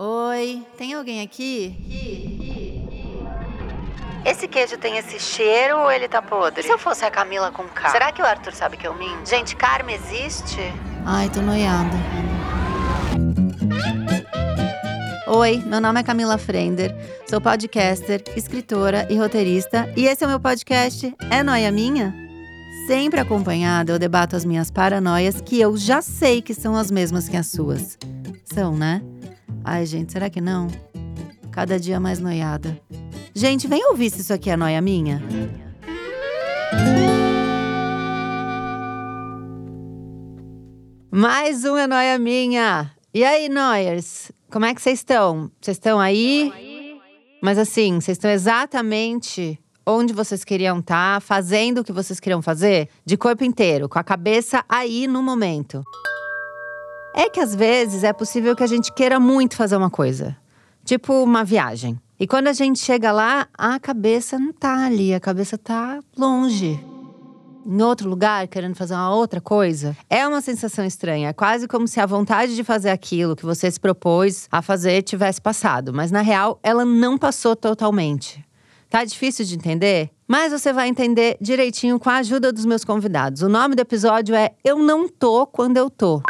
Oi, tem alguém aqui? Esse queijo tem esse cheiro ou ele tá podre? E se eu fosse a Camila com K? Será que o Arthur sabe que eu minto? Gente, karma existe? Ai, tô noiada. Oi, meu nome é Camila Frender, sou podcaster, escritora e roteirista, e esse é o meu podcast É Noia Minha? Sempre acompanhada, eu debato as minhas paranoias que eu já sei que são as mesmas que as suas. São, né? Ai, gente, será que não? Cada dia mais noiada. Gente, vem ouvir se isso aqui é noia minha. Mais um é noia minha. E aí, noiers? Como é que vocês estão? Vocês estão aí? Mas assim, vocês estão exatamente onde vocês queriam estar, tá, fazendo o que vocês queriam fazer, de corpo inteiro, com a cabeça aí no momento. É que às vezes é possível que a gente queira muito fazer uma coisa, tipo uma viagem. E quando a gente chega lá, a cabeça não tá ali, a cabeça tá longe. Em outro lugar, querendo fazer uma outra coisa. É uma sensação estranha. É quase como se a vontade de fazer aquilo que você se propôs a fazer tivesse passado. Mas na real, ela não passou totalmente. Tá difícil de entender? Mas você vai entender direitinho com a ajuda dos meus convidados. O nome do episódio é Eu Não Tô Quando Eu Tô.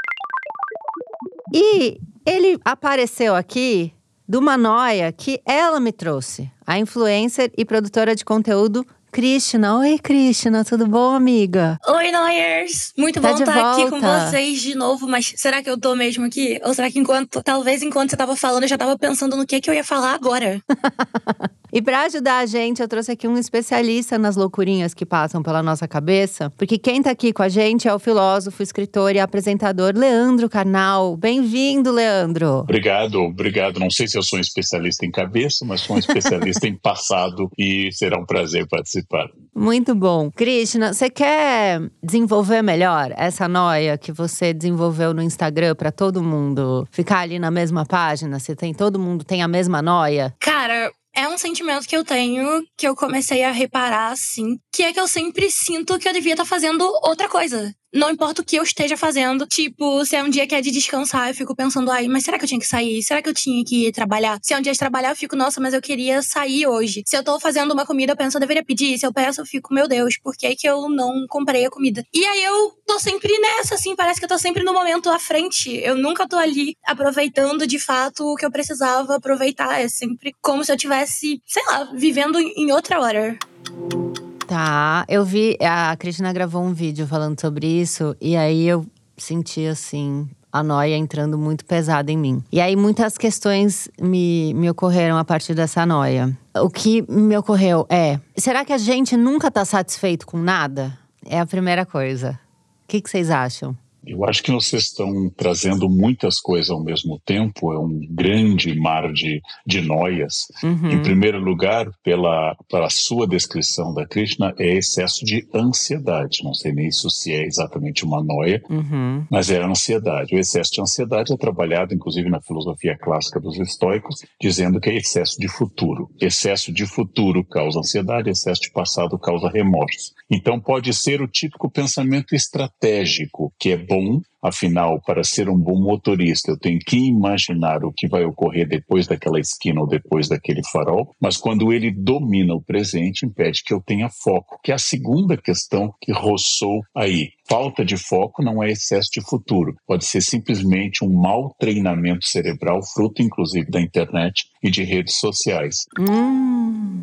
E ele apareceu aqui de uma noia que ela me trouxe. A influencer e produtora de conteúdo Krishna. Oi, Krishna, tudo bom, amiga? Oi, Noyers! Muito tá bom estar aqui com vocês de novo, mas será que eu tô mesmo aqui? Ou será que enquanto, talvez enquanto você tava falando, eu já tava pensando no que, que eu ia falar agora? E para ajudar a gente, eu trouxe aqui um especialista nas loucurinhas que passam pela nossa cabeça, porque quem tá aqui com a gente é o filósofo, escritor e apresentador Leandro Carnal. Bem-vindo, Leandro. Obrigado, obrigado. Não sei se eu sou um especialista em cabeça, mas sou um especialista em passado e será um prazer participar. Muito bom. Krishna, você quer desenvolver melhor essa noia que você desenvolveu no Instagram para todo mundo ficar ali na mesma página? Se tem todo mundo tem a mesma noia? Cara, é um sentimento que eu tenho, que eu comecei a reparar, assim, que é que eu sempre sinto que eu devia estar tá fazendo outra coisa. Não importa o que eu esteja fazendo. Tipo, se é um dia que é de descansar, eu fico pensando, ai, mas será que eu tinha que sair? Será que eu tinha que trabalhar? Se é um dia de trabalhar, eu fico, nossa, mas eu queria sair hoje. Se eu tô fazendo uma comida, eu penso, eu deveria pedir. Se eu peço, eu fico, meu Deus, por que, que eu não comprei a comida? E aí eu tô sempre nessa, assim, parece que eu tô sempre no momento à frente. Eu nunca tô ali aproveitando de fato o que eu precisava aproveitar. É sempre como se eu tivesse, sei lá, vivendo em outra hora. Tá, eu vi, a Cristina gravou um vídeo falando sobre isso, e aí eu senti assim, a noia entrando muito pesada em mim. E aí muitas questões me, me ocorreram a partir dessa noia. O que me ocorreu é: será que a gente nunca tá satisfeito com nada? É a primeira coisa. O que, que vocês acham? Eu acho que vocês estão trazendo muitas coisas ao mesmo tempo, é um grande mar de, de noias. Uhum. Em primeiro lugar, pela, pela sua descrição da Krishna, é excesso de ansiedade. Não sei nem isso se é exatamente uma noia, uhum. mas é a ansiedade. O excesso de ansiedade é trabalhado, inclusive, na filosofia clássica dos estoicos, dizendo que é excesso de futuro. Excesso de futuro causa ansiedade, excesso de passado causa remorso. Então, pode ser o típico pensamento estratégico, que é bom bom, afinal, para ser um bom motorista, eu tenho que imaginar o que vai ocorrer depois daquela esquina ou depois daquele farol, mas quando ele domina o presente, impede que eu tenha foco, que é a segunda questão que roçou aí. Falta de foco não é excesso de futuro, pode ser simplesmente um mau treinamento cerebral, fruto inclusive da internet e de redes sociais. Hum.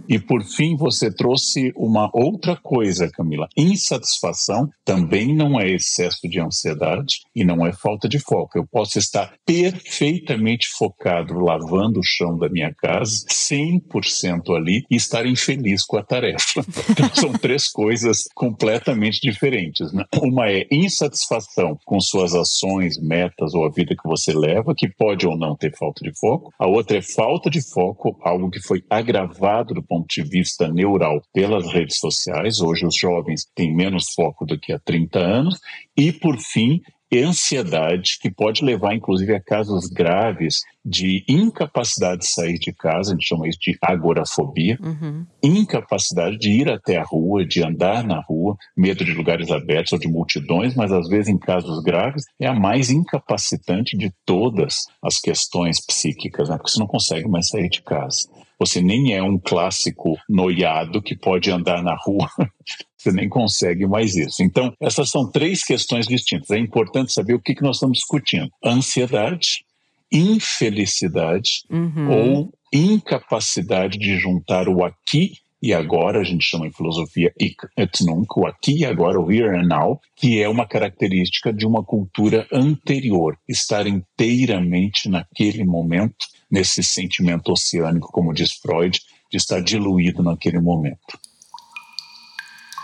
E por fim, você trouxe uma outra coisa, Camila. Insatisfação também não é excesso de ansiedade e não é falta de foco. Eu posso estar perfeitamente focado lavando o chão da minha casa, 100% ali, e estar infeliz com a tarefa. Então, são três coisas completamente diferentes. Né? Uma é insatisfação com suas ações, metas ou a vida que você leva, que pode ou não ter falta de foco. A outra é falta de foco, algo que foi agravado do ponto de vista neural pelas redes sociais. Hoje os jovens têm menos foco do que há 30 anos. E, por fim, ansiedade, que pode levar, inclusive, a casos graves de incapacidade de sair de casa, a gente chama isso de agorafobia, uhum. incapacidade de ir até a rua, de andar na rua, medo de lugares abertos ou de multidões, mas às vezes em casos graves é a mais incapacitante de todas as questões psíquicas, né? porque você não consegue mais sair de casa. Você nem é um clássico noiado que pode andar na rua você nem consegue mais isso. Então, essas são três questões distintas. É importante saber o que, que nós estamos discutindo: ansiedade, infelicidade uhum. ou incapacidade de juntar o aqui e agora, a gente chama em filosofia ik et nunc, o aqui e agora, o here and now, que é uma característica de uma cultura anterior, estar inteiramente naquele momento, nesse sentimento oceânico, como diz Freud, de estar diluído naquele momento.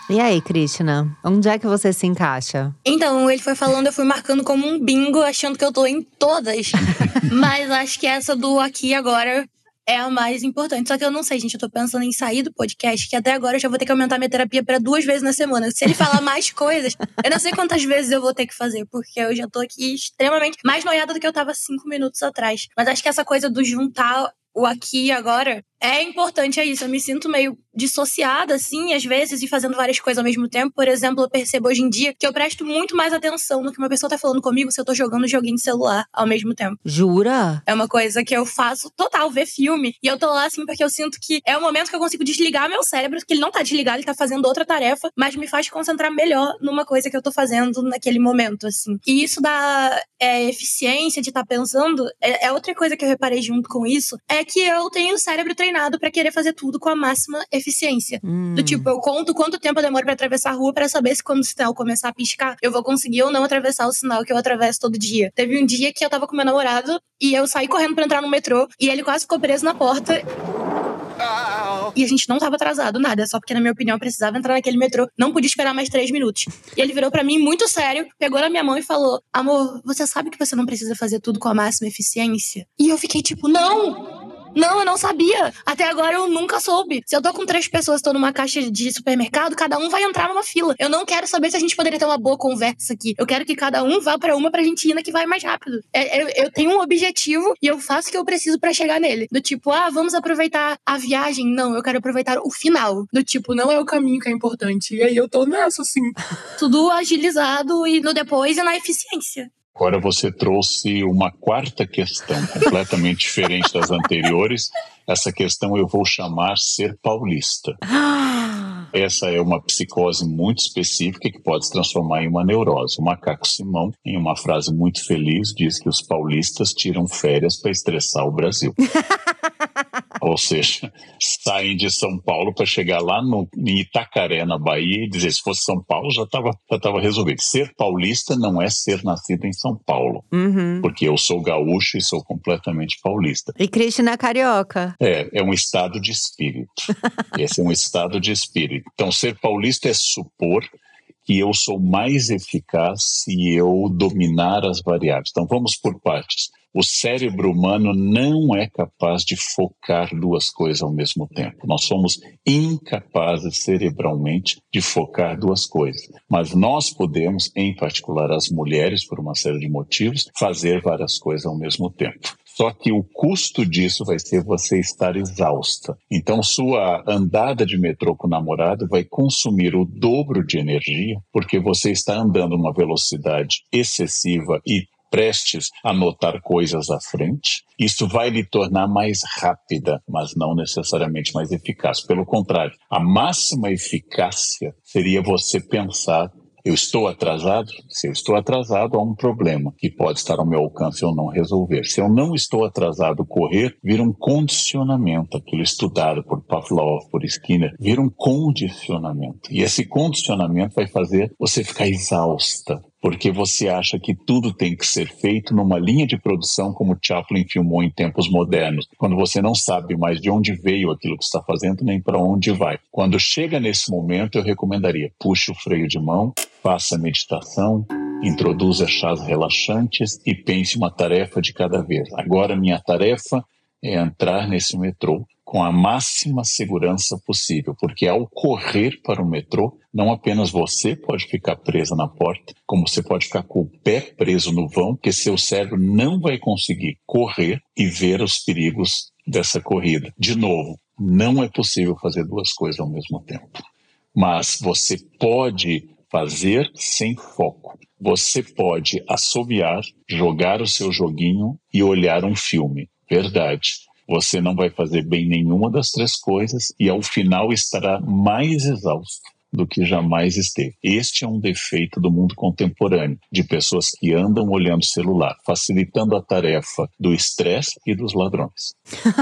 E aí, Krishna, onde é que você se encaixa? Então, ele foi falando, eu fui marcando como um bingo, achando que eu tô em todas. Mas acho que essa do aqui e agora é a mais importante. Só que eu não sei, gente. Eu tô pensando em sair do podcast, que até agora eu já vou ter que aumentar minha terapia para duas vezes na semana. Se ele falar mais coisas, eu não sei quantas vezes eu vou ter que fazer, porque eu já tô aqui extremamente mais noiada do que eu tava cinco minutos atrás. Mas acho que essa coisa do juntar o aqui e agora é importante, é isso. Eu me sinto meio dissociada, assim, às vezes, e fazendo várias coisas ao mesmo tempo. Por exemplo, eu percebo hoje em dia que eu presto muito mais atenção no que uma pessoa tá falando comigo se eu tô jogando joguinho de celular ao mesmo tempo. Jura? É uma coisa que eu faço total, ver filme. E eu tô lá, assim, porque eu sinto que é o momento que eu consigo desligar meu cérebro, que ele não tá desligado, ele tá fazendo outra tarefa, mas me faz concentrar melhor numa coisa que eu tô fazendo naquele momento, assim. E isso da é, eficiência de estar tá pensando, é, é outra coisa que eu reparei junto com isso, é que eu tenho o cérebro treinado treinado para querer fazer tudo com a máxima eficiência. Hum. Do tipo, eu conto quanto tempo eu demoro para atravessar a rua para saber se quando o sinal começar a piscar, eu vou conseguir ou não atravessar o sinal que eu atravesso todo dia. Teve um dia que eu tava com meu namorado e eu saí correndo para entrar no metrô e ele quase ficou preso na porta. E a gente não tava atrasado, nada. Só porque, na minha opinião, eu precisava entrar naquele metrô. Não podia esperar mais três minutos. E ele virou para mim muito sério, pegou na minha mão e falou: Amor, você sabe que você não precisa fazer tudo com a máxima eficiência? E eu fiquei tipo: Não! Não, eu não sabia. Até agora eu nunca soube. Se eu tô com três pessoas, tô numa caixa de supermercado, cada um vai entrar numa fila. Eu não quero saber se a gente poderia ter uma boa conversa aqui. Eu quero que cada um vá para uma pra gente ir na que vai mais rápido. É, eu, eu, tenho um objetivo e eu faço o que eu preciso para chegar nele. Do tipo, ah, vamos aproveitar a viagem. Não, eu quero aproveitar o final. Do tipo, não é o caminho que é importante. E aí eu tô nessa, assim. Tudo agilizado e no depois e na eficiência. Agora você trouxe uma quarta questão, completamente diferente das anteriores. Essa questão eu vou chamar ser paulista. Essa é uma psicose muito específica que pode se transformar em uma neurose. O Macaco Simão, em uma frase muito feliz, diz que os paulistas tiram férias para estressar o Brasil. Ou seja, saem de São Paulo para chegar lá no, em Itacaré, na Bahia, e dizer: se fosse São Paulo, já estava já tava resolvido. Ser paulista não é ser nascido em São Paulo, uhum. porque eu sou gaúcho e sou completamente paulista. E Cristina Carioca. É, é um estado de espírito. Esse é um estado de espírito. Então, ser paulista é supor que eu sou mais eficaz se eu dominar as variáveis. Então, vamos por partes. O cérebro humano não é capaz de focar duas coisas ao mesmo tempo. Nós somos incapazes cerebralmente de focar duas coisas. Mas nós podemos, em particular as mulheres, por uma série de motivos, fazer várias coisas ao mesmo tempo. Só que o custo disso vai ser você estar exausta. Então, sua andada de metrô com o namorado vai consumir o dobro de energia, porque você está andando numa velocidade excessiva e prestes a notar coisas à frente. Isso vai lhe tornar mais rápida, mas não necessariamente mais eficaz. Pelo contrário, a máxima eficácia seria você pensar eu estou atrasado? Se eu estou atrasado, há um problema que pode estar ao meu alcance ou não resolver. Se eu não estou atrasado, correr vira um condicionamento. Aquilo estudado por Pavlov, por Skinner, vira um condicionamento. E esse condicionamento vai fazer você ficar exausta, porque você acha que tudo tem que ser feito numa linha de produção como Chaplin filmou em tempos modernos, quando você não sabe mais de onde veio aquilo que está fazendo nem para onde vai. Quando chega nesse momento, eu recomendaria: puxe o freio de mão, faça meditação, introduza chás relaxantes e pense uma tarefa de cada vez. Agora minha tarefa é entrar nesse metrô com a máxima segurança possível, porque ao correr para o metrô, não apenas você pode ficar presa na porta, como você pode ficar com o pé preso no vão, que seu cérebro não vai conseguir correr e ver os perigos dessa corrida. De novo, não é possível fazer duas coisas ao mesmo tempo. Mas você pode fazer sem foco. Você pode assobiar, jogar o seu joguinho e olhar um filme. Verdade. Você não vai fazer bem nenhuma das três coisas e ao final estará mais exausto do que jamais esteve. Este é um defeito do mundo contemporâneo, de pessoas que andam olhando o celular, facilitando a tarefa do estresse e dos ladrões.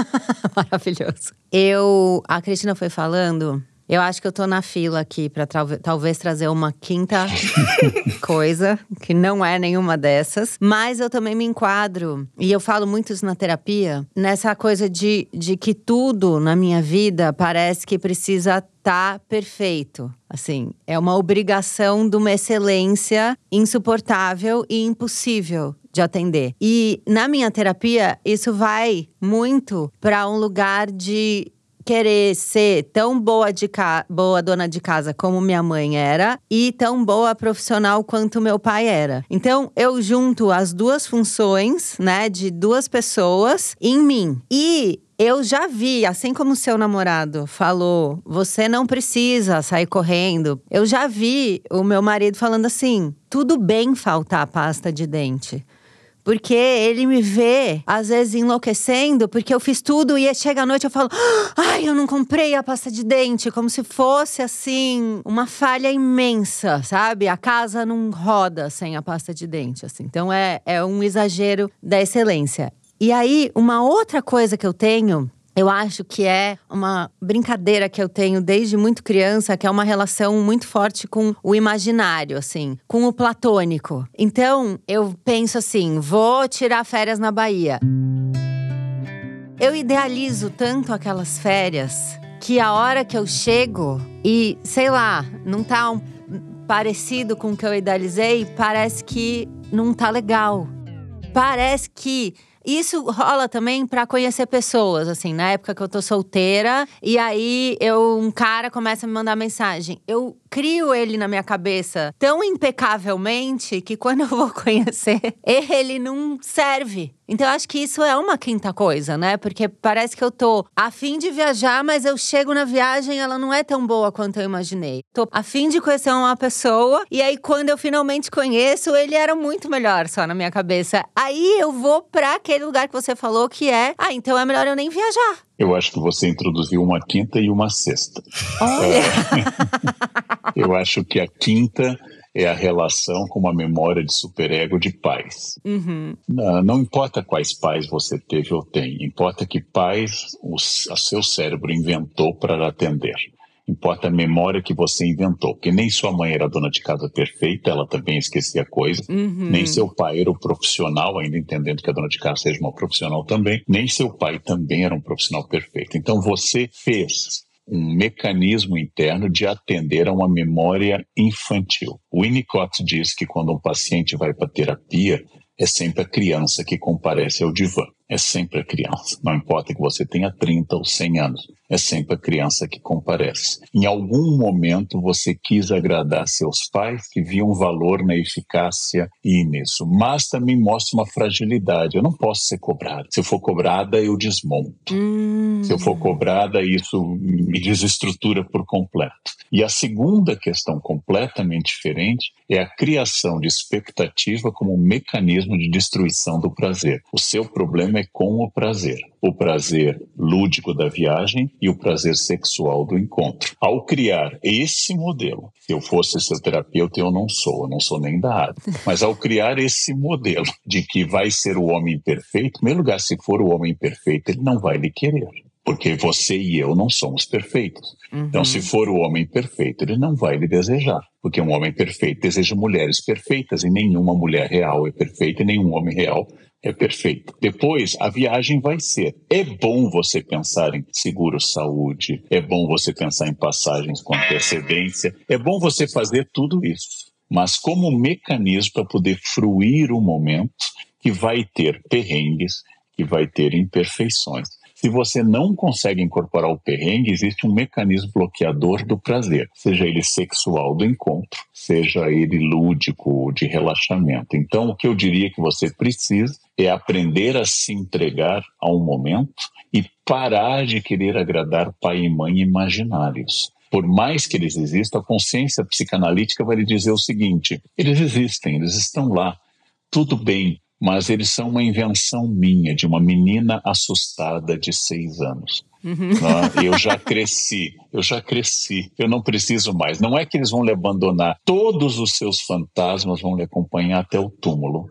Maravilhoso. Eu, a Cristina foi falando eu acho que eu tô na fila aqui para talvez trazer uma quinta coisa, que não é nenhuma dessas. Mas eu também me enquadro, e eu falo muito isso na terapia, nessa coisa de, de que tudo na minha vida parece que precisa estar tá perfeito. Assim, é uma obrigação de uma excelência insuportável e impossível de atender. E na minha terapia, isso vai muito para um lugar de querer ser tão boa, de boa dona de casa como minha mãe era e tão boa profissional quanto meu pai era. Então, eu junto as duas funções, né, de duas pessoas em mim. E eu já vi, assim como seu namorado falou, você não precisa sair correndo. Eu já vi o meu marido falando assim: tudo bem faltar pasta de dente. Porque ele me vê, às vezes, enlouquecendo, porque eu fiz tudo e chega à noite eu falo: ai, eu não comprei a pasta de dente. Como se fosse, assim, uma falha imensa, sabe? A casa não roda sem a pasta de dente, assim. Então é, é um exagero da excelência. E aí, uma outra coisa que eu tenho eu acho que é uma brincadeira que eu tenho desde muito criança, que é uma relação muito forte com o imaginário, assim, com o platônico. Então, eu penso assim: vou tirar férias na Bahia. Eu idealizo tanto aquelas férias que a hora que eu chego e, sei lá, não tá um, parecido com o que eu idealizei, parece que não tá legal. Parece que isso rola também para conhecer pessoas, assim, na época que eu tô solteira, e aí eu um cara começa a me mandar mensagem. Eu crio ele na minha cabeça tão impecavelmente que quando eu vou conhecer, ele não serve. Então eu acho que isso é uma quinta coisa, né? Porque parece que eu tô a fim de viajar, mas eu chego na viagem ela não é tão boa quanto eu imaginei. Tô a fim de conhecer uma pessoa e aí quando eu finalmente conheço, ele era muito melhor só na minha cabeça. Aí eu vou para aquele lugar que você falou que é, ah, então é melhor eu nem viajar. Eu acho que você introduziu uma quinta e uma sexta. Olha. É, eu acho que a quinta é a relação com uma memória de superego de pais. Uhum. Não, não, importa quais pais você teve ou tem, importa que pais o, o seu cérebro inventou para atender. Importa a memória que você inventou, porque nem sua mãe era dona de casa perfeita, ela também esquecia coisas, uhum. nem seu pai era o profissional, ainda entendendo que a dona de casa seja uma profissional também, nem seu pai também era um profissional perfeito. Então você fez um mecanismo interno de atender a uma memória infantil. O Winnicott diz que quando um paciente vai para terapia, é sempre a criança que comparece ao divã. É sempre a criança. Não importa que você tenha 30 ou 100 anos é sempre a criança que comparece. Em algum momento você quis agradar seus pais que viam valor na eficácia e nisso, mas também mostra uma fragilidade. Eu não posso ser cobrada. Se eu for cobrada, eu desmonto. Hum. Se eu for cobrada, isso me desestrutura por completo. E a segunda questão completamente diferente é a criação de expectativa como um mecanismo de destruição do prazer. O seu problema é com o prazer. O prazer lúdico da viagem e o prazer sexual do encontro. Ao criar esse modelo, se eu fosse seu terapeuta, eu não sou, eu não sou nem da área, mas ao criar esse modelo de que vai ser o homem perfeito, em primeiro lugar, se for o homem perfeito, ele não vai lhe querer porque você e eu não somos perfeitos. Uhum. Então, se for o homem perfeito, ele não vai lhe desejar, porque um homem perfeito deseja mulheres perfeitas e nenhuma mulher real é perfeita e nenhum homem real é perfeito. Depois, a viagem vai ser. É bom você pensar em seguro-saúde, é bom você pensar em passagens com antecedência, é bom você fazer tudo isso. Mas como mecanismo para poder fruir o momento que vai ter perrengues, que vai ter imperfeições. Se você não consegue incorporar o perrengue, existe um mecanismo bloqueador do prazer, seja ele sexual do encontro, seja ele lúdico, de relaxamento. Então, o que eu diria que você precisa é aprender a se entregar a um momento e parar de querer agradar pai e mãe imaginários por mais que eles existam, a consciência psicanalítica vai lhe dizer o seguinte: eles existem, eles estão lá, tudo bem, mas eles são uma invenção minha, de uma menina assustada de seis anos. Uhum. Eu já cresci, eu já cresci, eu não preciso mais. Não é que eles vão lhe abandonar, todos os seus fantasmas vão lhe acompanhar até o túmulo.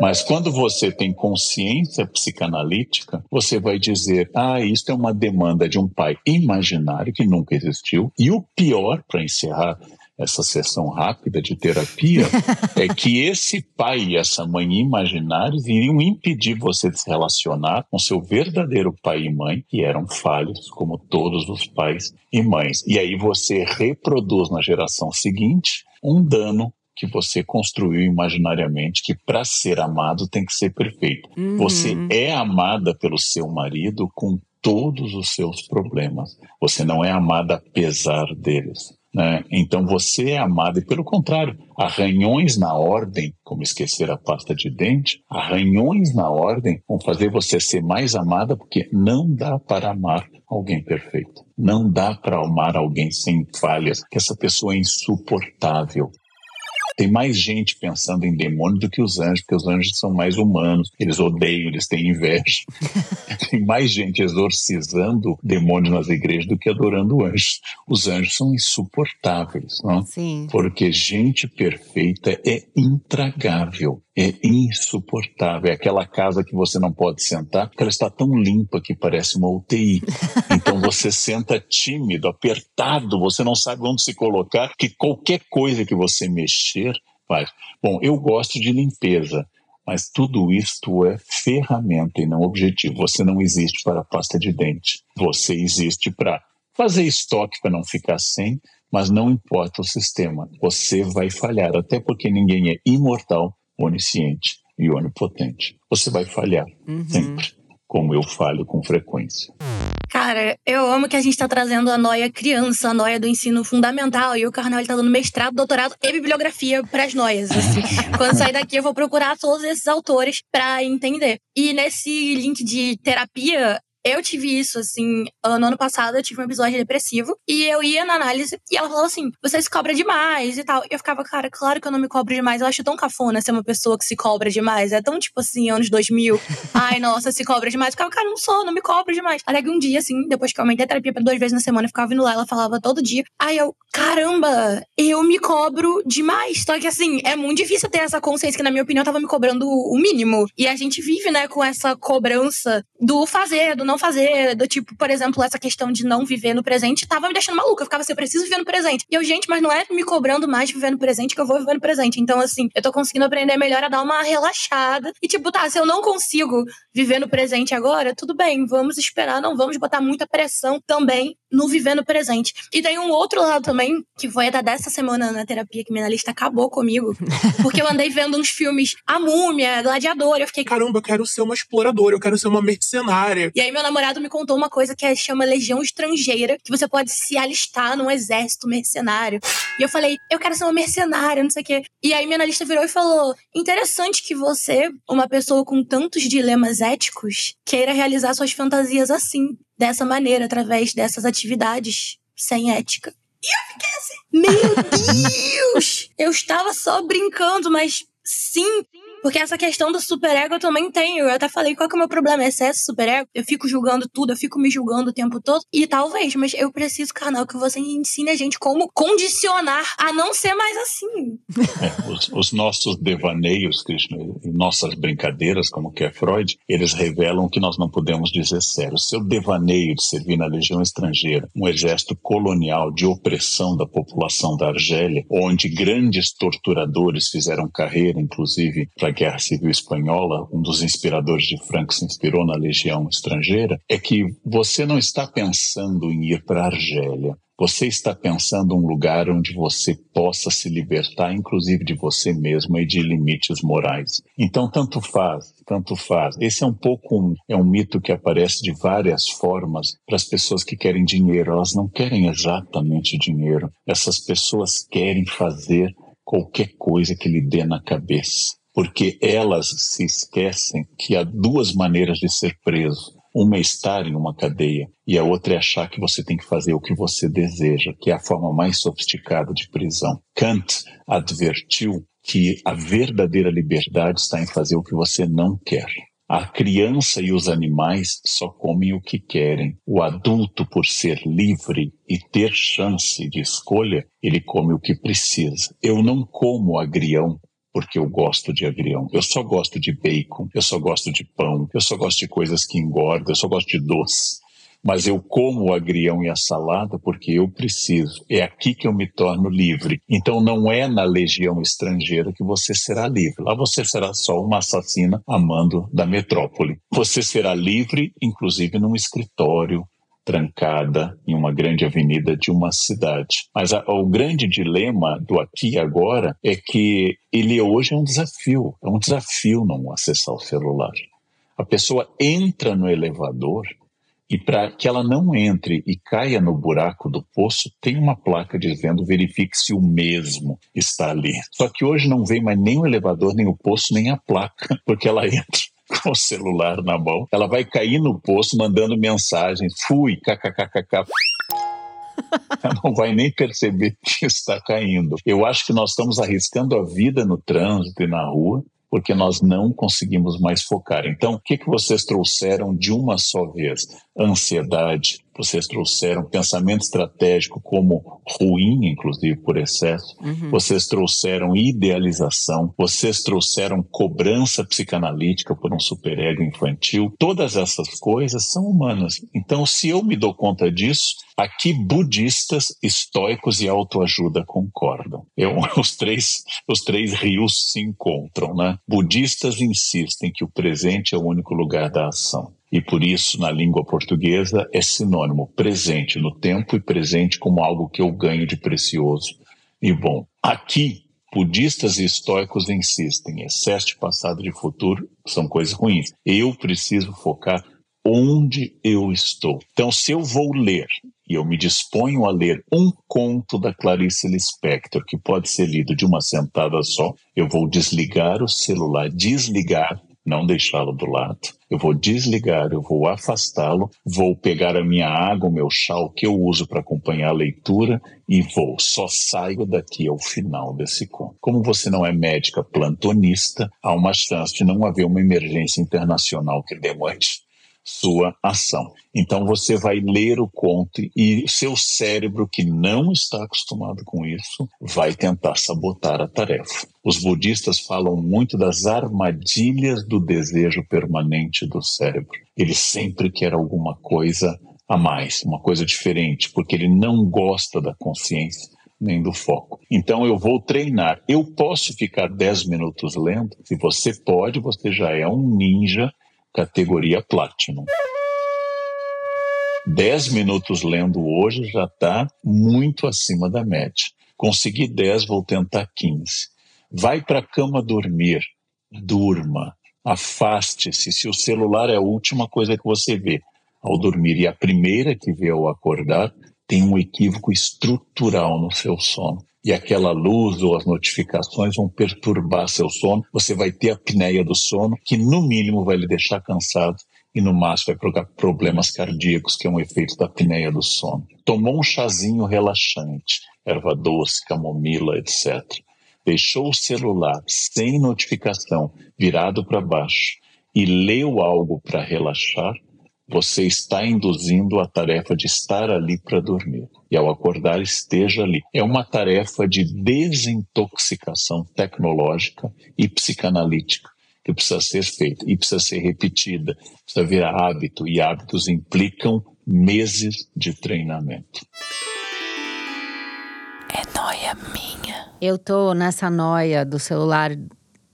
Mas quando você tem consciência psicanalítica, você vai dizer: ah, isso é uma demanda de um pai imaginário que nunca existiu. E o pior, para encerrar essa sessão rápida de terapia, é que esse pai e essa mãe imaginários iriam impedir você de se relacionar com seu verdadeiro pai e mãe, que eram falhos, como todos os pais e mães. E aí você reproduz na geração seguinte um dano que você construiu imaginariamente que para ser amado tem que ser perfeito. Uhum. Você é amada pelo seu marido com todos os seus problemas. Você não é amada apesar deles. Né? Então você é amado, e pelo contrário, arranhões na ordem, como esquecer a pasta de dente, arranhões na ordem vão fazer você ser mais amada, porque não dá para amar alguém perfeito. Não dá para amar alguém sem falhas, que essa pessoa é insuportável. Tem mais gente pensando em demônio do que os anjos, porque os anjos são mais humanos, eles odeiam, eles têm inveja. Tem mais gente exorcizando demônios nas igrejas do que adorando anjos. Os anjos são insuportáveis, não? Sim. Porque gente perfeita é intragável é insuportável. É aquela casa que você não pode sentar, porque ela está tão limpa que parece uma UTI. Então você senta tímido, apertado, você não sabe onde se colocar, que qualquer coisa que você mexer faz. Bom, eu gosto de limpeza. Mas tudo isto é ferramenta e não objetivo. Você não existe para pasta de dente. Você existe para fazer estoque para não ficar sem, mas não importa o sistema. Você vai falhar, até porque ninguém é imortal onisciente e onipotente. Você vai falhar uhum. sempre, como eu falho com frequência. Cara, eu amo que a gente tá trazendo a noia criança, a noia do ensino fundamental, e o Carnal tá dando mestrado, doutorado e bibliografia pras noias. Assim. Quando sair daqui, eu vou procurar todos esses autores para entender. E nesse link de terapia, eu tive isso, assim, no ano passado eu tive um episódio depressivo e eu ia na análise e ela falou assim: você se cobra demais e tal. E eu ficava, cara, claro que eu não me cobro demais. Eu acho tão cafona ser uma pessoa que se cobra demais. É tão tipo assim, anos 2000. Ai, nossa, se cobra demais. Eu ficava, cara, não sou, não me cobro demais. Até que um dia, assim, depois que eu aumentei a terapia pra duas vezes na semana, eu ficava vindo lá, ela falava todo dia. Aí eu, caramba, eu me cobro demais. Só que assim, é muito difícil ter essa consciência que, na minha opinião, eu tava me cobrando o mínimo. E a gente vive, né, com essa cobrança do fazer, do não fazer, do tipo, por exemplo, essa questão de não viver no presente, tava me deixando maluca. Eu ficava assim, eu preciso viver no presente. E eu, gente, mas não é me cobrando mais de viver no presente que eu vou viver no presente. Então, assim, eu tô conseguindo aprender melhor a dar uma relaxada. E, tipo, tá, se eu não consigo viver no presente agora, tudo bem, vamos esperar, não vamos botar muita pressão também no viver no presente. E tem um outro lado também, que foi a dessa semana na terapia, que minha lista acabou comigo. Porque eu andei vendo uns filmes A Múmia, Gladiador, eu fiquei. Caramba, eu quero ser uma exploradora, eu quero ser uma mercenária. E aí meu namorado me contou uma coisa que é, chama Legião Estrangeira, que você pode se alistar num exército mercenário. E eu falei, eu quero ser uma mercenária, não sei o quê. E aí minha analista virou e falou: interessante que você, uma pessoa com tantos dilemas éticos, queira realizar suas fantasias assim dessa maneira, através dessas atividades sem ética. E eu fiquei assim, meu Deus! eu estava só brincando, mas sim, porque essa questão do superego eu também tenho. Eu até falei qual que é o meu problema, excesso de superego. Eu fico julgando tudo, eu fico me julgando o tempo todo. E talvez, mas eu preciso, canal, que você ensine a gente como condicionar a não ser mais assim. É, os, os, nossos devaneios, Krishna, e nossas brincadeiras, como que é Freud, eles revelam que nós não podemos dizer sério. Seu devaneio de servir na legião estrangeira, um exército colonial de opressão da população da Argélia, onde grandes torturadores fizeram carreira, inclusive, para Guerra Civil Espanhola, um dos inspiradores de Franco se inspirou na Legião Estrangeira, é que você não está pensando em ir para a Argélia, Você está pensando um lugar onde você possa se libertar, inclusive de você mesmo e de limites morais. Então, tanto faz, tanto faz. Esse é um pouco um, é um mito que aparece de várias formas para as pessoas que querem dinheiro. Elas não querem exatamente dinheiro. Essas pessoas querem fazer qualquer coisa que lhe dê na cabeça porque elas se esquecem que há duas maneiras de ser preso. Uma é estar em uma cadeia e a outra é achar que você tem que fazer o que você deseja, que é a forma mais sofisticada de prisão. Kant advertiu que a verdadeira liberdade está em fazer o que você não quer. A criança e os animais só comem o que querem. O adulto, por ser livre e ter chance de escolha, ele come o que precisa. Eu não como agrião porque eu gosto de agrião. Eu só gosto de bacon, eu só gosto de pão, eu só gosto de coisas que engordam, eu só gosto de doce. Mas eu como o agrião e a salada porque eu preciso. É aqui que eu me torno livre. Então não é na legião estrangeira que você será livre. Lá você será só uma assassina amando da metrópole. Você será livre, inclusive num escritório, trancada em uma grande avenida de uma cidade. Mas a, o grande dilema do aqui e agora é que ele hoje é um desafio, é um desafio não acessar o celular. A pessoa entra no elevador e para que ela não entre e caia no buraco do poço, tem uma placa dizendo verifique se o mesmo está ali. Só que hoje não vem mais nem o elevador, nem o poço, nem a placa, porque ela entra com o celular na mão, ela vai cair no poço mandando mensagens, fui, kkkk. Ela não vai nem perceber que está caindo. Eu acho que nós estamos arriscando a vida no trânsito e na rua porque nós não conseguimos mais focar. Então, o que, que vocês trouxeram de uma só vez? Ansiedade, vocês trouxeram pensamento estratégico como ruim, inclusive por excesso. Uhum. Vocês trouxeram idealização. Vocês trouxeram cobrança psicanalítica por um superego infantil. Todas essas coisas são humanas. Então, se eu me dou conta disso, aqui budistas, estoicos e autoajuda concordam. Eu, os três, os três rios se encontram, né? Budistas insistem que o presente é o único lugar da ação e por isso na língua portuguesa é sinônimo presente no tempo e presente como algo que eu ganho de precioso e bom. Aqui, budistas e estoicos insistem, excesso de passado e de futuro são coisas ruins. Eu preciso focar onde eu estou. Então, se eu vou ler e eu me disponho a ler um conto da Clarice Lispector, que pode ser lido de uma sentada só, eu vou desligar o celular, desligar não deixá-lo do lado. Eu vou desligar, eu vou afastá-lo, vou pegar a minha água, o meu chá, que eu uso para acompanhar a leitura e vou. Só saio daqui ao final desse conto. Como você não é médica plantonista, há uma chance de não haver uma emergência internacional que demande sua ação. Então você vai ler o conto e seu cérebro, que não está acostumado com isso, vai tentar sabotar a tarefa. Os budistas falam muito das armadilhas do desejo permanente do cérebro. Ele sempre quer alguma coisa a mais, uma coisa diferente, porque ele não gosta da consciência nem do foco. Então eu vou treinar. Eu posso ficar 10 minutos lendo? Se você pode, você já é um ninja categoria Platinum. 10 minutos lendo hoje já está muito acima da média. Consegui 10, vou tentar 15. Vai para a cama dormir, durma, afaste-se. Se o celular é a última coisa que você vê ao dormir e a primeira que vê ao acordar, tem um equívoco estrutural no seu sono e aquela luz ou as notificações vão perturbar seu sono, você vai ter a apneia do sono, que no mínimo vai lhe deixar cansado e no máximo vai provocar problemas cardíacos, que é um efeito da apneia do sono. Tomou um chazinho relaxante, erva doce, camomila, etc. Deixou o celular sem notificação, virado para baixo, e leu algo para relaxar, você está induzindo a tarefa de estar ali para dormir. E ao acordar, esteja ali. É uma tarefa de desintoxicação tecnológica e psicanalítica que precisa ser feita e precisa ser repetida, precisa virar hábito, e hábitos implicam meses de treinamento. É noia minha. Eu tô nessa noia do celular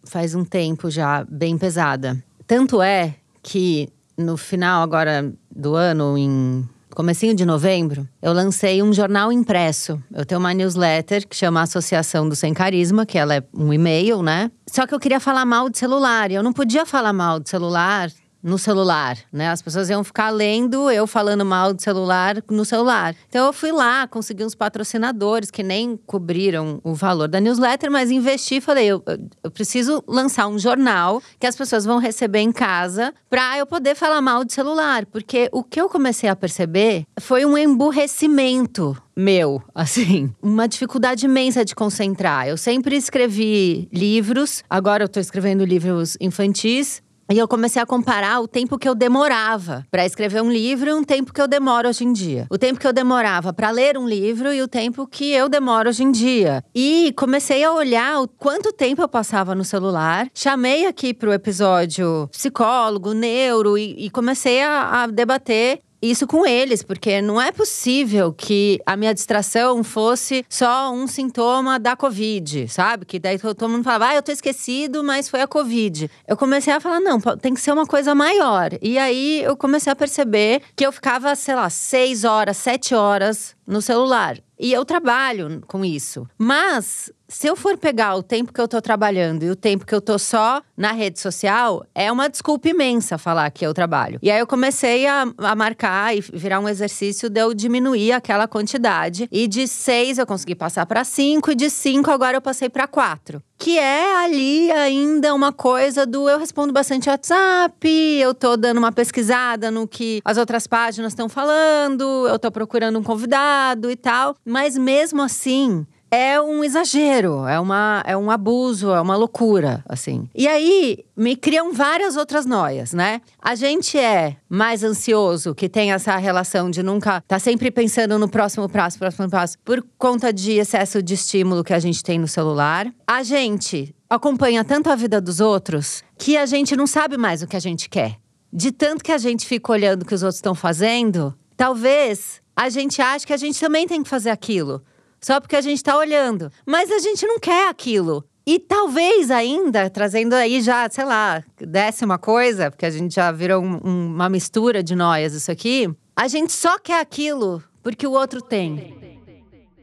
faz um tempo já, bem pesada. Tanto é que no final agora do ano, em comecinho de novembro, eu lancei um jornal impresso. Eu tenho uma newsletter que chama Associação do Sem Carisma, que ela é um e-mail, né? Só que eu queria falar mal de celular e eu não podia falar mal de celular no celular, né? As pessoas iam ficar lendo eu falando mal de celular no celular. Então eu fui lá, consegui uns patrocinadores que nem cobriram o valor da newsletter, mas investi falei, eu, eu preciso lançar um jornal que as pessoas vão receber em casa para eu poder falar mal de celular, porque o que eu comecei a perceber foi um emburrecimento meu, assim, uma dificuldade imensa de concentrar. Eu sempre escrevi livros, agora eu tô escrevendo livros infantis, e eu comecei a comparar o tempo que eu demorava para escrever um livro e um tempo que eu demoro hoje em dia. O tempo que eu demorava para ler um livro e o tempo que eu demoro hoje em dia. E comecei a olhar o quanto tempo eu passava no celular. Chamei aqui para o episódio psicólogo, neuro e, e comecei a, a debater isso com eles, porque não é possível que a minha distração fosse só um sintoma da Covid, sabe? Que daí todo mundo falava, ah, eu tô esquecido, mas foi a Covid. Eu comecei a falar, não, tem que ser uma coisa maior. E aí eu comecei a perceber que eu ficava, sei lá, seis horas, sete horas no celular. E eu trabalho com isso. Mas se eu for pegar o tempo que eu tô trabalhando e o tempo que eu tô só na rede social, é uma desculpa imensa falar que eu trabalho. E aí eu comecei a, a marcar e virar um exercício de eu diminuir aquela quantidade. E de seis eu consegui passar para cinco, e de cinco agora eu passei para quatro. Que é ali ainda uma coisa do eu respondo bastante WhatsApp, eu tô dando uma pesquisada no que as outras páginas estão falando, eu tô procurando um convidado e tal. Mas mesmo assim, é um exagero, é, uma, é um abuso, é uma loucura, assim. E aí me criam várias outras noias, né? A gente é mais ansioso, que tem essa relação de nunca tá sempre pensando no próximo passo, próximo passo, por conta de excesso de estímulo que a gente tem no celular. A gente acompanha tanto a vida dos outros que a gente não sabe mais o que a gente quer. De tanto que a gente fica olhando o que os outros estão fazendo, talvez a gente ache que a gente também tem que fazer aquilo só porque a gente está olhando. Mas a gente não quer aquilo. E talvez ainda, trazendo aí já, sei lá, décima coisa, porque a gente já virou um, um, uma mistura de noias isso aqui, a gente só quer aquilo porque o outro tem.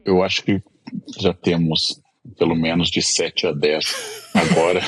Eu acho que já temos pelo menos de 7 a 10 agora.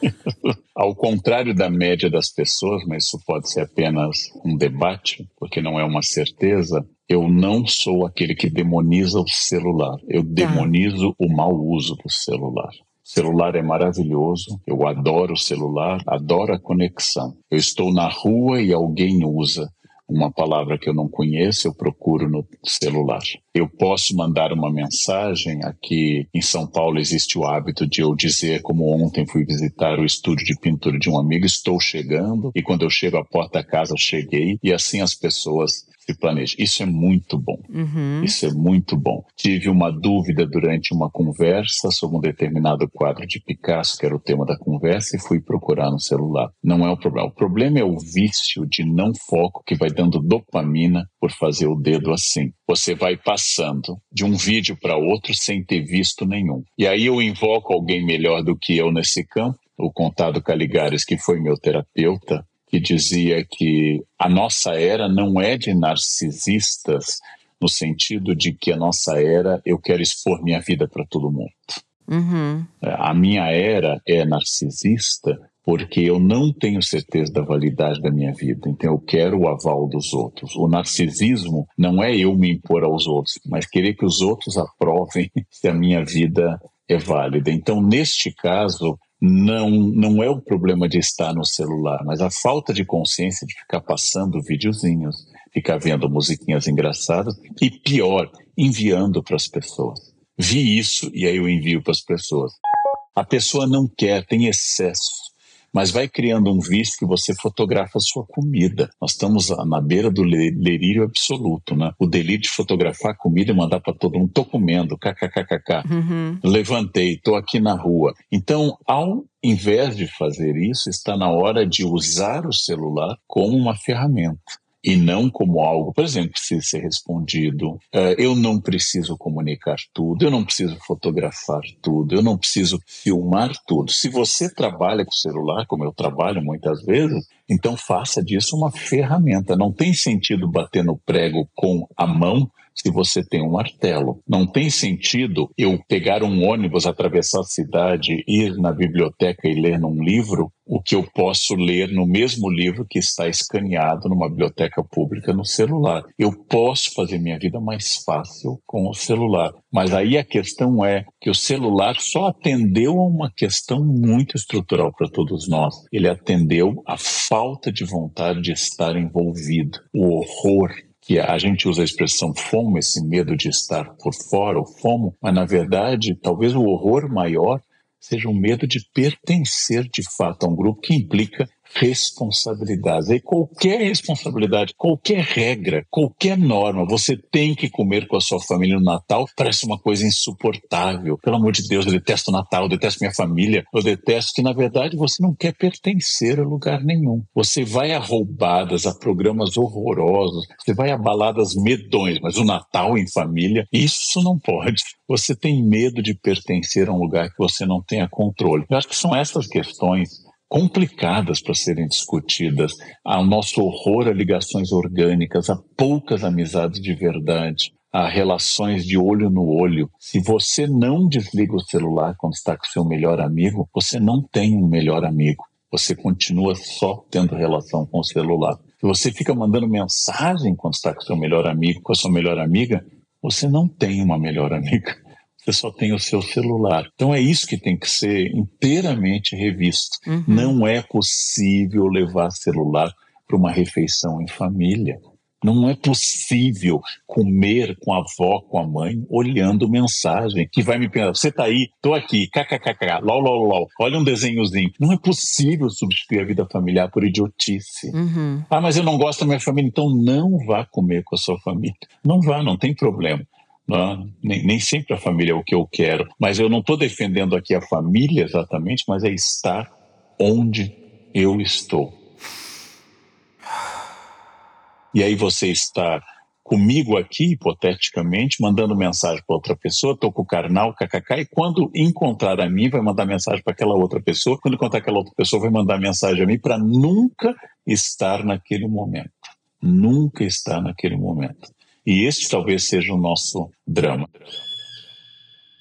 Ao contrário da média das pessoas, mas isso pode ser apenas um debate, porque não é uma certeza, eu não sou aquele que demoniza o celular. Eu tá. demonizo o mau uso do celular. O celular é maravilhoso, eu adoro o celular, adoro a conexão. Eu estou na rua e alguém usa uma palavra que eu não conheço, eu procuro no celular. Eu posso mandar uma mensagem. Aqui em São Paulo existe o hábito de eu dizer, como ontem fui visitar o estúdio de pintura de um amigo, estou chegando, e quando eu chego à porta da casa, cheguei, e assim as pessoas se planeja. Isso é muito bom. Uhum. Isso é muito bom. Tive uma dúvida durante uma conversa sobre um determinado quadro de Picasso, que era o tema da conversa, e fui procurar no celular. Não é o problema. O problema é o vício de não foco que vai dando dopamina por fazer o dedo assim. Você vai passando de um vídeo para outro sem ter visto nenhum. E aí eu invoco alguém melhor do que eu nesse campo, o Contado Caligares, que foi meu terapeuta, que dizia que a nossa era não é de narcisistas, no sentido de que a nossa era eu quero expor minha vida para todo mundo. Uhum. A minha era é narcisista porque eu não tenho certeza da validade da minha vida, então eu quero o aval dos outros. O narcisismo não é eu me impor aos outros, mas querer que os outros aprovem se a minha vida é válida. Então, neste caso, não, não é o problema de estar no celular, mas a falta de consciência de ficar passando videozinhos, ficar vendo musiquinhas engraçadas e, pior, enviando para as pessoas. Vi isso e aí eu envio para as pessoas. A pessoa não quer, tem excesso mas vai criando um vício que você fotografa a sua comida. Nós estamos na beira do delírio absoluto, né? O delírio de fotografar a comida e mandar para todo mundo, tô comendo, kkkk. Uhum. Levantei, tô aqui na rua. Então, ao invés de fazer isso, está na hora de usar o celular como uma ferramenta e não como algo, por exemplo, precisa ser respondido. Uh, eu não preciso comunicar tudo, eu não preciso fotografar tudo, eu não preciso filmar tudo. Se você trabalha com celular, como eu trabalho muitas vezes, Então faça disso uma ferramenta. Não tem sentido bater no prego com a mão se você tem um martelo. Não tem sentido eu pegar um ônibus, atravessar a cidade, ir na biblioteca e ler num livro o que eu posso ler no mesmo livro que está escaneado numa biblioteca pública no celular. Eu posso fazer minha vida mais fácil com o celular. Mas aí a questão é que o celular só atendeu a uma questão muito estrutural para todos nós. Ele atendeu a falta de vontade de estar envolvido, o horror que a gente usa a expressão FOMO, esse medo de estar por fora, o FOMO, mas na verdade, talvez o horror maior seja o medo de pertencer de fato a um grupo que implica responsabilidades. E qualquer responsabilidade, qualquer regra, qualquer norma, você tem que comer com a sua família no Natal, parece uma coisa insuportável. Pelo amor de Deus, eu detesto o Natal, eu detesto minha família, eu detesto que, na verdade, você não quer pertencer a lugar nenhum. Você vai a roubadas, a programas horrorosos, você vai a baladas medões, mas o Natal em família, isso não pode. Você tem medo de pertencer a um lugar que você não tenha controle. Eu acho que são essas questões complicadas para serem discutidas, ao nosso horror a ligações orgânicas, a poucas amizades de verdade, a relações de olho no olho. Se você não desliga o celular quando está com seu melhor amigo, você não tem um melhor amigo. Você continua só tendo relação com o celular. Se você fica mandando mensagem quando está com seu melhor amigo, com a sua melhor amiga, você não tem uma melhor amiga você só tem o seu celular. Então é isso que tem que ser inteiramente revisto. Uhum. Não é possível levar celular para uma refeição em família. Não é possível comer com a avó, com a mãe, olhando mensagem que vai me pensar, você tá aí, tô aqui, kkkk, lol, lol, lol, olha um desenhozinho. Não é possível substituir a vida familiar por idiotice. Uhum. Ah, mas eu não gosto da minha família, então não vá comer com a sua família. Não vá, não tem problema. Né? Nem, nem, sempre a família é o que eu quero, mas eu não estou defendendo aqui a família exatamente, mas é estar onde eu estou. E aí você está comigo aqui, hipoteticamente, mandando mensagem para outra pessoa, estou com o carnal, kkk, e quando encontrar a mim, vai mandar mensagem para aquela outra pessoa, quando encontrar aquela outra pessoa, vai mandar mensagem a mim para nunca estar naquele momento. Nunca estar naquele momento. E este talvez seja o nosso drama.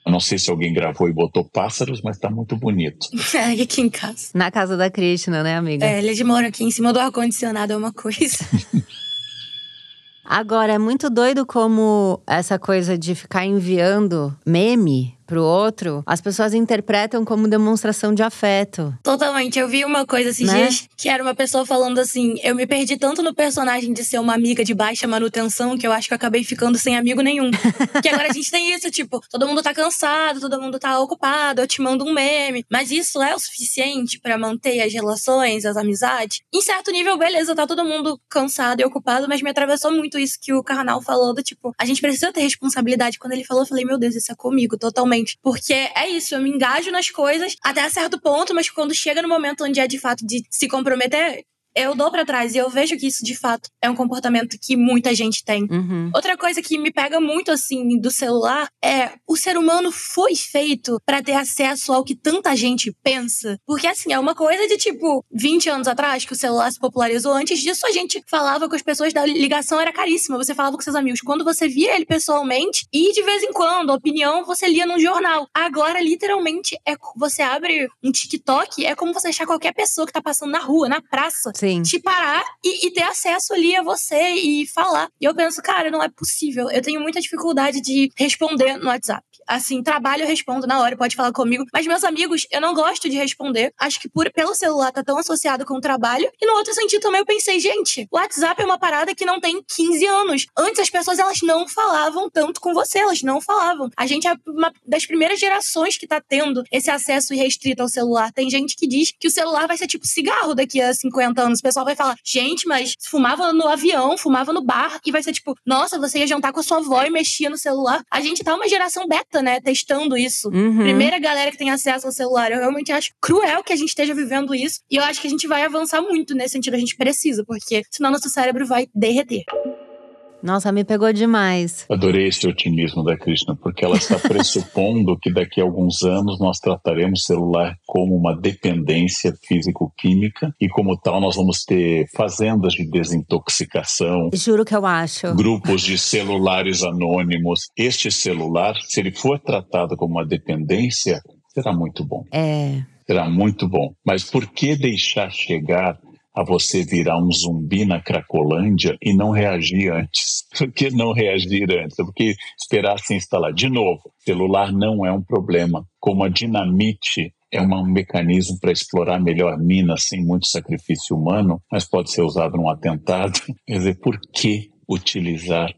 Eu não sei se alguém gravou e botou pássaros, mas tá muito bonito. É, aqui em casa. Na casa da Krishna, né, amiga? É, ele mora aqui em cima do ar-condicionado, é uma coisa. Agora, é muito doido como essa coisa de ficar enviando meme pro outro, as pessoas interpretam como demonstração de afeto. Totalmente. Eu vi uma coisa esses né? dias que era uma pessoa falando assim: eu me perdi tanto no personagem de ser uma amiga de baixa manutenção que eu acho que eu acabei ficando sem amigo nenhum. que agora a gente tem isso, tipo, todo mundo tá cansado, todo mundo tá ocupado, eu te mando um meme. Mas isso é o suficiente para manter as relações, as amizades? Em certo nível, beleza, tá todo mundo cansado e ocupado, mas me atravessou muito isso que o Carnal falou do tipo, a gente precisa ter responsabilidade. Quando ele falou, eu falei, meu Deus, isso é comigo, totalmente porque é isso, eu me engajo nas coisas até certo ponto, mas quando chega no momento onde é de fato de se comprometer, eu dou para trás e eu vejo que isso de fato é um comportamento que muita gente tem. Uhum. Outra coisa que me pega muito assim do celular é o ser humano foi feito para ter acesso ao que tanta gente pensa. Porque assim, é uma coisa de tipo 20 anos atrás que o celular se popularizou. Antes disso, a gente falava com as pessoas da ligação era caríssima. Você falava com seus amigos quando você via ele pessoalmente e de vez em quando, a opinião você lia num jornal. Agora, literalmente, é você abre um TikTok, é como você achar qualquer pessoa que tá passando na rua, na praça. Sim. Te parar e, e, ter acesso ali a você e falar. E eu penso, cara, não é possível. Eu tenho muita dificuldade de responder no WhatsApp. Assim, trabalho eu respondo na hora, pode falar comigo. Mas meus amigos, eu não gosto de responder. Acho que por, pelo celular tá tão associado com o trabalho. E no outro sentido também eu pensei, gente, o WhatsApp é uma parada que não tem 15 anos. Antes as pessoas elas não falavam tanto com você, elas não falavam. A gente é uma das primeiras gerações que tá tendo esse acesso irrestrito ao celular. Tem gente que diz que o celular vai ser tipo cigarro daqui a 50 anos. O pessoal vai falar, gente, mas fumava no avião, fumava no bar, e vai ser tipo, nossa, você ia jantar com a sua avó e mexia no celular. A gente tá uma geração beta né, testando isso. Uhum. Primeira galera que tem acesso ao celular. Eu realmente acho cruel que a gente esteja vivendo isso. E eu acho que a gente vai avançar muito nesse sentido. A gente precisa, porque senão nosso cérebro vai derreter. Nossa, me pegou demais. Adorei esse otimismo da Krishna, porque ela está pressupondo que daqui a alguns anos nós trataremos o celular como uma dependência físico-química e como tal nós vamos ter fazendas de desintoxicação. Juro que eu acho. Grupos de celulares anônimos. Este celular, se ele for tratado como uma dependência, será muito bom. É. Será muito bom. Mas por que deixar chegar a você virar um zumbi na Cracolândia e não reagir antes. Por que não reagir antes? Porque esperar se instalar. De novo, celular não é um problema. Como a dinamite é um mecanismo para explorar melhor minas sem muito sacrifício humano, mas pode ser usado num atentado. Quer dizer, por que utilizar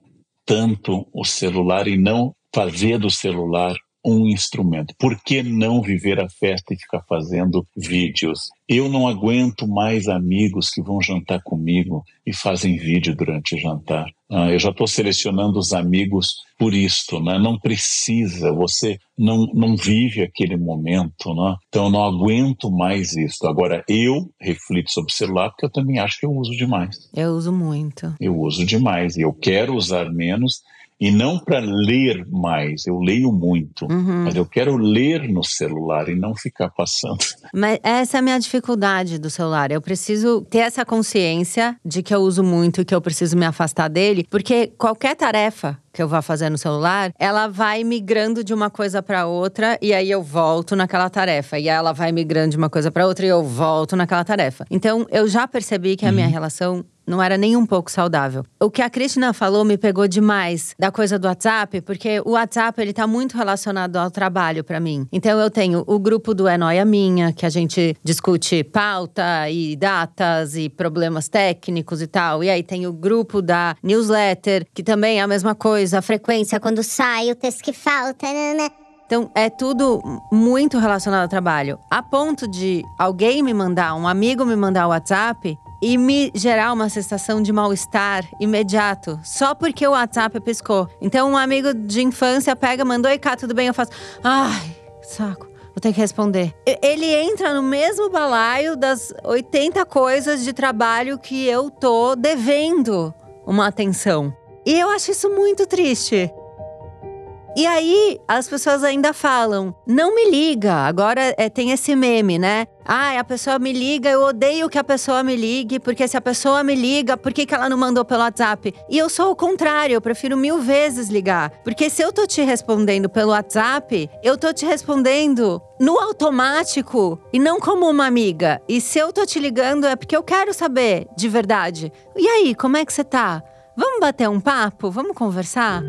tanto o celular e não fazer do celular um instrumento. Por que não viver a festa e ficar fazendo vídeos? Eu não aguento mais amigos que vão jantar comigo e fazem vídeo durante o jantar. Ah, eu já estou selecionando os amigos por isto, né? Não precisa, você não, não vive aquele momento, né? Então eu não aguento mais isso. Agora eu reflito sobre o celular porque eu também acho que eu uso demais. Eu uso muito. Eu uso demais e eu quero usar menos e não para ler mais, eu leio muito, uhum. mas eu quero ler no celular e não ficar passando. Mas essa é a minha dificuldade do celular. Eu preciso ter essa consciência de que eu uso muito e que eu preciso me afastar dele, porque qualquer tarefa que eu vá fazer no celular, ela vai migrando de uma coisa para outra e aí eu volto naquela tarefa. E ela vai migrando de uma coisa para outra e eu volto naquela tarefa. Então eu já percebi que a minha uhum. relação não era nem um pouco saudável. O que a Cristina falou me pegou demais da coisa do WhatsApp, porque o WhatsApp ele tá muito relacionado ao trabalho para mim. Então eu tenho o grupo do É Noia Minha, que a gente discute pauta e datas e problemas técnicos e tal. E aí tem o grupo da newsletter, que também é a mesma coisa, a frequência quando sai, o texto que falta, né? né. Então, é tudo muito relacionado ao trabalho. A ponto de alguém me mandar, um amigo me mandar o WhatsApp e me gerar uma sensação de mal-estar imediato, só porque o WhatsApp piscou. Então, um amigo de infância pega, mandou, e cá, tudo bem? Eu faço, ai, saco. Vou ter que responder. Ele entra no mesmo balaio das 80 coisas de trabalho que eu tô devendo uma atenção. E eu acho isso muito triste. E aí, as pessoas ainda falam: não me liga. Agora é, tem esse meme, né? Ah, a pessoa me liga, eu odeio que a pessoa me ligue, porque se a pessoa me liga, por que, que ela não mandou pelo WhatsApp? E eu sou o contrário, eu prefiro mil vezes ligar. Porque se eu tô te respondendo pelo WhatsApp, eu tô te respondendo no automático e não como uma amiga. E se eu tô te ligando é porque eu quero saber de verdade. E aí, como é que você tá? Vamos bater um papo? Vamos conversar?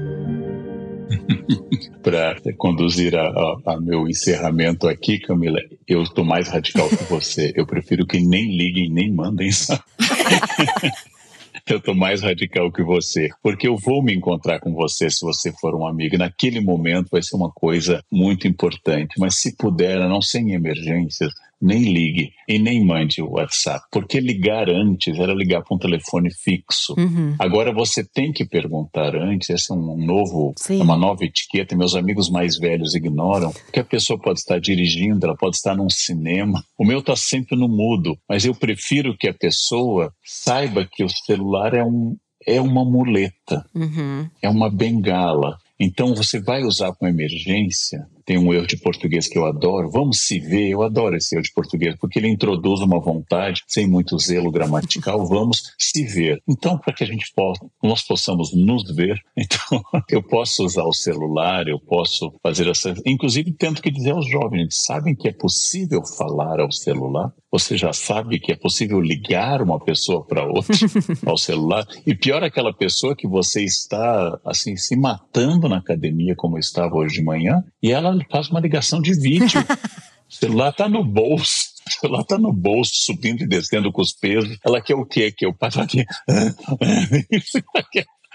para conduzir a, a, a, meu encerramento aqui, Camila, eu estou mais radical que você. Eu prefiro que nem liguem nem mandem. eu estou mais radical que você, porque eu vou me encontrar com você se você for um amigo. Naquele momento vai ser uma coisa muito importante, mas se puder, não sem emergências, nem ligue e nem mande o WhatsApp, porque ligar antes era ligar para um telefone fixo. Uhum. Agora você tem que perguntar antes, essa é um novo, Sim. uma nova etiqueta. Meus amigos mais velhos ignoram que a pessoa pode estar dirigindo, ela pode estar num cinema. O meu está sempre no mudo, mas eu prefiro que a pessoa saiba que o celular é um é uma muleta, uhum. é uma bengala. Então você vai usar com emergência tem um erro de português que eu adoro. Vamos se ver, eu adoro esse erro de português, porque ele introduz uma vontade, sem muito zelo gramatical, vamos se ver. Então, para que a gente possa, nós possamos nos ver, então eu posso usar o celular, eu posso fazer essa. Inclusive, tento que dizer aos jovens: sabem que é possível falar ao celular? Você já sabe que é possível ligar uma pessoa para outra ao celular? E pior, aquela pessoa que você está assim se matando na academia, como eu estava hoje de manhã, e ela faz uma ligação de vídeo. o celular está no bolso. O celular está no bolso, subindo e descendo com os pesos. Ela quer o quê? Que eu passo aqui.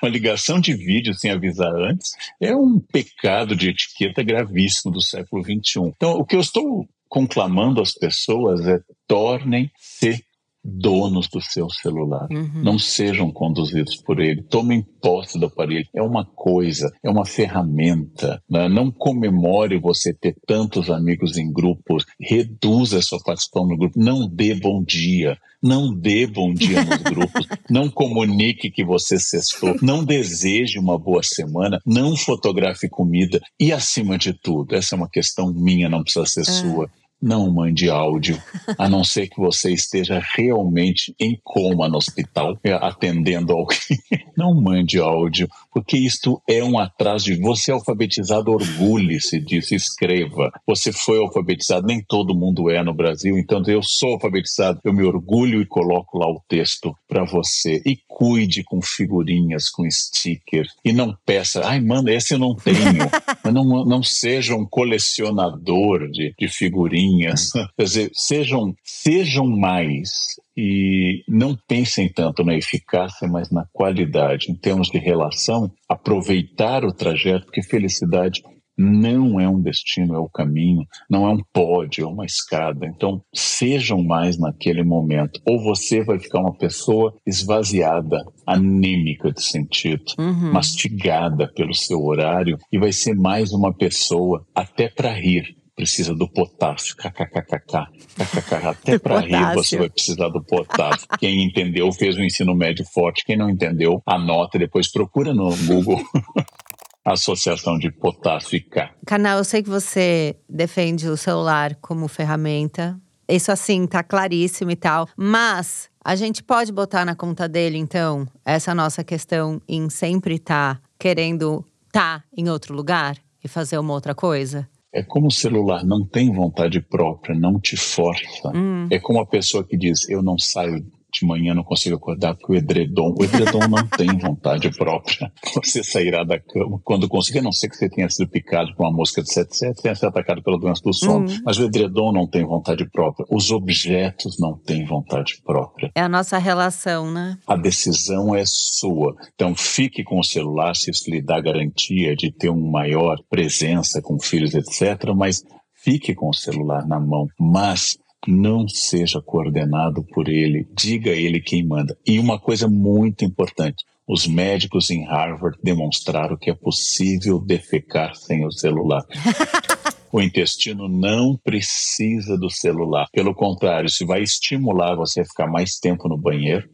uma ligação de vídeo sem avisar antes é um pecado de etiqueta gravíssimo do século XXI. Então, o que eu estou conclamando às pessoas é tornem-se donos do seu celular. Uhum. Não sejam conduzidos por ele. Tomem posse do aparelho. É uma coisa, é uma ferramenta. Né? Não comemore você ter tantos amigos em grupos. Reduza a sua participação no grupo. Não dê bom dia. Não dê bom dia nos grupos. Não comunique que você cestou. Não deseje uma boa semana. Não fotografe comida. E, acima de tudo, essa é uma questão minha, não precisa ser é. sua não mande áudio, a não ser que você esteja realmente em coma no hospital, é, atendendo alguém. Não mande áudio, porque isto é um atraso de você é alfabetizado, orgulhe-se disso, escreva. Você foi alfabetizado, nem todo mundo é no Brasil, então eu sou alfabetizado, eu me orgulho e coloco lá o texto para você. E cuide com figurinhas, com stickers, e não peça, ai, mano, esse eu não tenho. não, não seja um colecionador de, de figurinhas linhas. Quer dizer, sejam, sejam mais e não pensem tanto na eficácia, mas na qualidade. Em termos de relação, aproveitar o trajeto, porque felicidade não é um destino, é o caminho, não é um pódio, é uma escada. Então, sejam mais naquele momento. Ou você vai ficar uma pessoa esvaziada, anêmica de sentido, uhum. mastigada pelo seu horário, e vai ser mais uma pessoa até para rir precisa do potássio. KKKKK. Até para rir você vai precisar do potássio. Quem entendeu fez um ensino médio forte. Quem não entendeu, anota depois procura no Google. Associação de Potássio e K. Canal, eu sei que você defende o celular como ferramenta. Isso assim tá claríssimo e tal, mas a gente pode botar na conta dele então essa nossa questão em sempre estar tá querendo estar tá em outro lugar e fazer uma outra coisa? É como o celular não tem vontade própria, não te força. Hum. É como a pessoa que diz: Eu não saio de manhã não consigo acordar porque o edredom, o edredom não tem vontade própria. Você sairá da cama quando conseguir, a não ser que você tenha sido picado por uma mosca de 77, tenha sido atacado pela doença do sono. Hum. Mas o edredom não tem vontade própria. Os objetos não têm vontade própria. É a nossa relação, né? A decisão é sua. Então fique com o celular se isso lhe dá garantia de ter uma maior presença com filhos, etc. Mas fique com o celular na mão. Mas não seja coordenado por ele, diga a ele quem manda. E uma coisa muito importante: os médicos em Harvard demonstraram que é possível defecar sem o celular. o intestino não precisa do celular. Pelo contrário, se vai estimular você a ficar mais tempo no banheiro,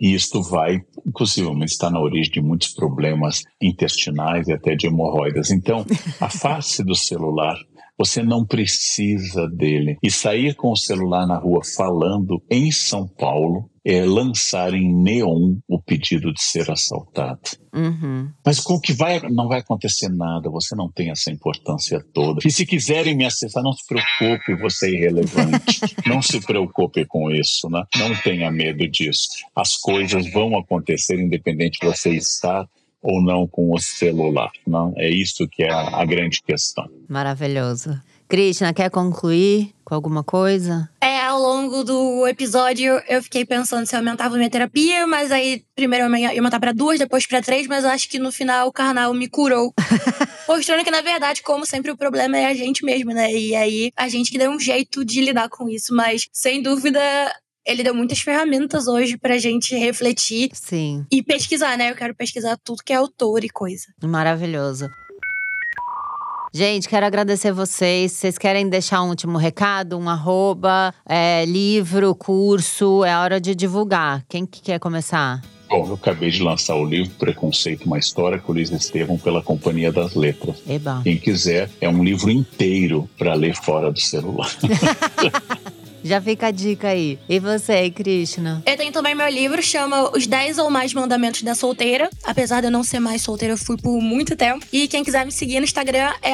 e isto vai, inclusive, estar na origem de muitos problemas intestinais e até de hemorroidas. Então, afaste do celular, você não precisa dele. E sair com o celular na rua falando em São Paulo é lançar em neon o pedido de ser assaltado. Uhum. Mas com o que vai, não vai acontecer nada, você não tem essa importância toda. E se quiserem me acessar, não se preocupe, você é irrelevante. não se preocupe com isso, né? não tenha medo disso. As coisas vão acontecer independente de você estar ou não com o celular. Não? É isso que é a, a grande questão. Maravilhoso. Krishna, quer concluir com alguma coisa? É, ao longo do episódio eu fiquei pensando se eu aumentava minha terapia, mas aí primeiro eu ia aumentar pra duas, depois pra três, mas eu acho que no final o carnal me curou. Mostrando que, na verdade, como sempre, o problema é a gente mesmo, né? E aí a gente que deu um jeito de lidar com isso, mas sem dúvida ele deu muitas ferramentas hoje pra gente refletir Sim. e pesquisar, né? Eu quero pesquisar tudo que é autor e coisa. Maravilhoso. Gente, quero agradecer vocês. Vocês querem deixar um último recado? Um arroba, é, livro, curso? É hora de divulgar. Quem que quer começar? Bom, eu acabei de lançar o livro Preconceito, uma história com o Luiz Estevam pela Companhia das Letras. Eba. Quem quiser, é um livro inteiro para ler fora do celular. Já fica a dica aí. E você, Krishna? Eu tenho também meu livro, chama Os 10 ou Mais Mandamentos da Solteira. Apesar de eu não ser mais solteira, eu fui por muito tempo. E quem quiser me seguir no Instagram é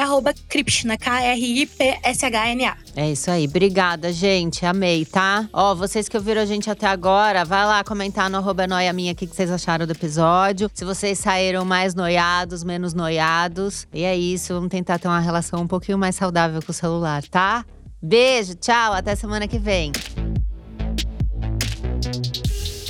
Kripshna, K-R-I-P-S-H-N-A. É isso aí. Obrigada, gente. Amei, tá? Ó, vocês que ouviram a gente até agora, vai lá comentar no arroba noia minha o que vocês acharam do episódio. Se vocês saíram mais noiados, menos noiados. E é isso, vamos tentar ter uma relação um pouquinho mais saudável com o celular, tá? Beijo, tchau, até semana que vem.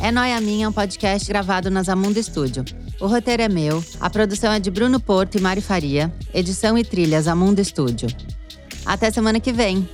É Noia Minha um podcast gravado na Zamundo Studio. O roteiro é meu, a produção é de Bruno Porto e Mari Faria, edição e trilha Zamundo Studio. Até semana que vem.